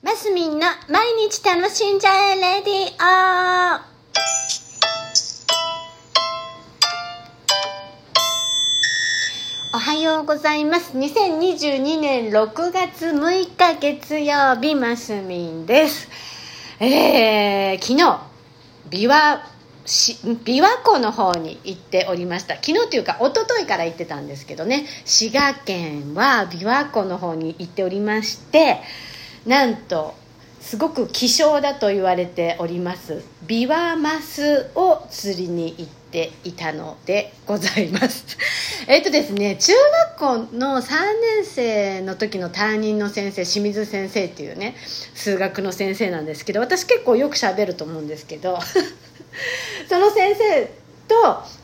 マスミンの毎日楽しんじゃえレディオおはようございます。2022年6月6日月曜日マスミンです。えー、昨日琵琶し琵琶湖の方に行っておりました。昨日というか一昨日から行ってたんですけどね。滋賀県は琵琶湖の方に行っておりましてなんとすごく希少だと言われております。ビワマスを釣りに行っていたのでございます。えっとですね中学校の3年生の時の担任の先生清水先生っていうね数学の先生なんですけど私結構よくしゃべると思うんですけど その先生と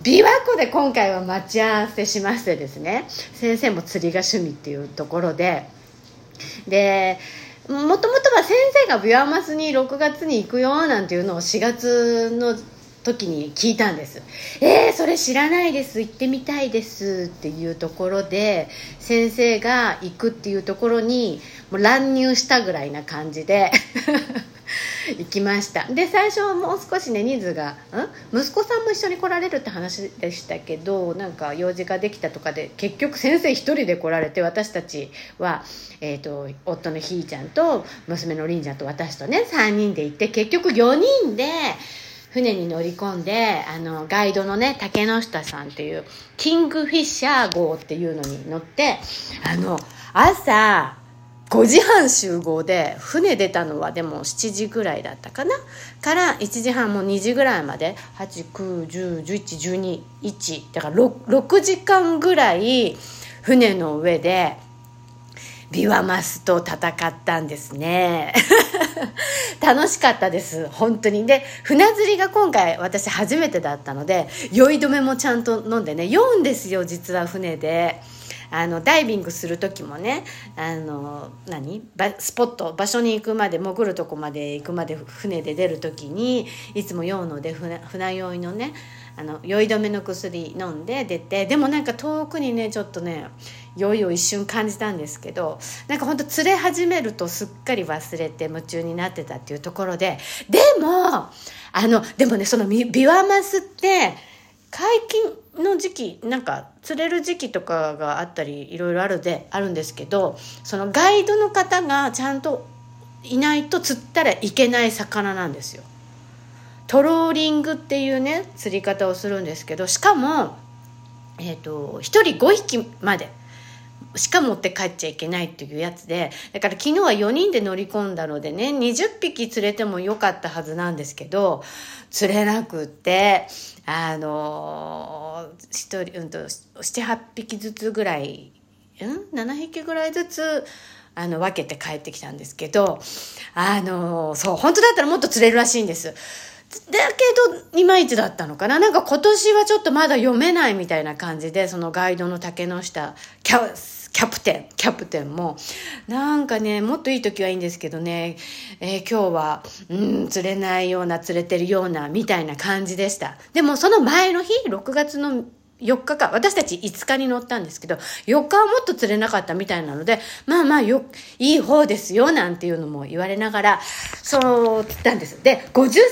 琵琶湖で今回は待ち合わせしましてですね先生も釣りが趣味っていうところででもともとは先生がビワマスに6月に行くよなんていうのを4月の時に聞いたんです。えー、それ知らないです行ってみたいですっていうところで先生が行くっていうところにもう乱入したぐらいな感じで。行きました。で最初はもう少しね人数がん？息子さんも一緒に来られるって話でしたけどなんか用事ができたとかで結局先生1人で来られて私たちは、えーと、夫のひーちゃんと娘のりんちゃんと私とね3人で行って結局4人で船に乗り込んであのガイドのね竹之下さんっていうキングフィッシャー号っていうのに乗ってあの朝5時半集合で船出たのはでも7時ぐらいだったかな？から1時半もう2時ぐらいまで891011121だから 6, 6時間ぐらい船の上でビワマスと戦ったんですね。楽しかったです。本当に。で船釣りが今回私初めてだったので酔い止めもちゃんと飲んでね酔うんですよ実は船で。あのダイビングする時もねあの何？スポット場所に行くまで潜るとこまで行くまで船で出る時にいつも酔うので船船酔いのねあの酔い止めの薬飲んで出てでもなんか遠くにねちょっとね酔いを一瞬感じたんですけどなんかほんと釣れ始めるとすっかり忘れて夢中になってたっていうところででもあのでもねそのビワマスって解禁の時期なんか釣れる時期とかがあったりいろいろあるであるんですけどそのガイドの方がちゃんといないと釣ったらいけない魚なんですよ。トローリングっていうね釣り方をするんですけどしかも、えーと、1人5匹までしか持って帰っちゃいけないっていうやつでだから昨日は4人で乗り込んだのでね20匹釣れてもよかったはずなんですけど釣れなくってあの1人、うんと、78匹ずつぐらい、うん、7匹ぐらいずつあの分けて帰ってきたんですけどあのそう本当だったらもっと釣れるらしいんです。だけどいまいちだったのかな？なんか今年はちょっとまだ読めないみたいな感じでそのガイドの竹の下キャキャプテンキャプテンも。なんかねもっといい時はいいんですけどね、えー、今日はうん釣れないような釣れてるようなみたいな感じでした。でもその前の日6月の4日か。私たち5日に乗ったんですけど4日はもっと釣れなかったみたいなのでまあまあよいい方ですよなんていうのも言われながらそう釣ったんです。で50セン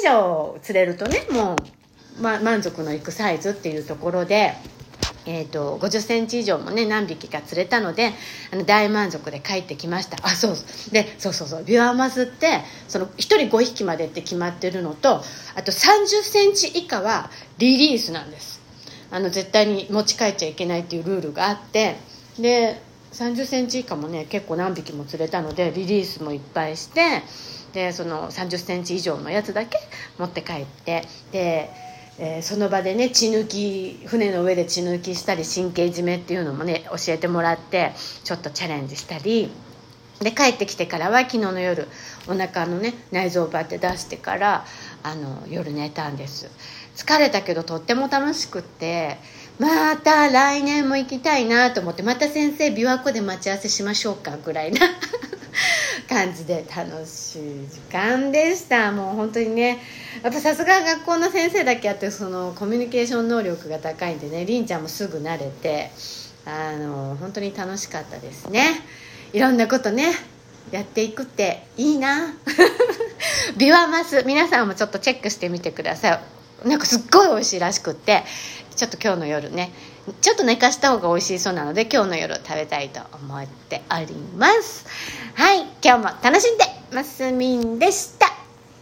チ以上釣れるとねもう、ま、満足のいくサイズっていうところで。えーと、50センチ以上もね何匹か釣れたのであの大満足で帰ってきました。あそうでそうそうそうビワマスってその1人5匹までって決まってるのとあと30センチ以下はリリースなんです。あの絶対に持ち帰っちゃいけないっていうルールがあってで3 0センチ以下もね結構何匹も釣れたのでリリースもいっぱいしてでその3 0センチ以上のやつだけ持って帰ってで、えー、その場でね血抜き船の上で血抜きしたり神経締めっていうのもね教えてもらってちょっとチャレンジしたりで帰ってきてからは昨日の夜お腹のね内臓をバッて出してからあの夜寝たんです。疲れたけどとっても楽しくってまた来年も行きたいなと思ってまた先生琵琶湖で待ち合わせしましょうかぐらいな 感じで楽しい時間でした。もう本当にねやっぱさすが学校の先生だけあってそのコミュニケーション能力が高いんでねりんちゃんもすぐ慣れてあの本当に楽しかったですね。いろんなことねやっていくっていいな。ビワマス皆さんもちょっとチェックしてみてください。なんかすっごい美味しいらしくってちょっと今日の夜ねちょっと寝かした方が美味しいそうなので今日の夜食べたいと思っております。はい今日も楽しんでますみんでした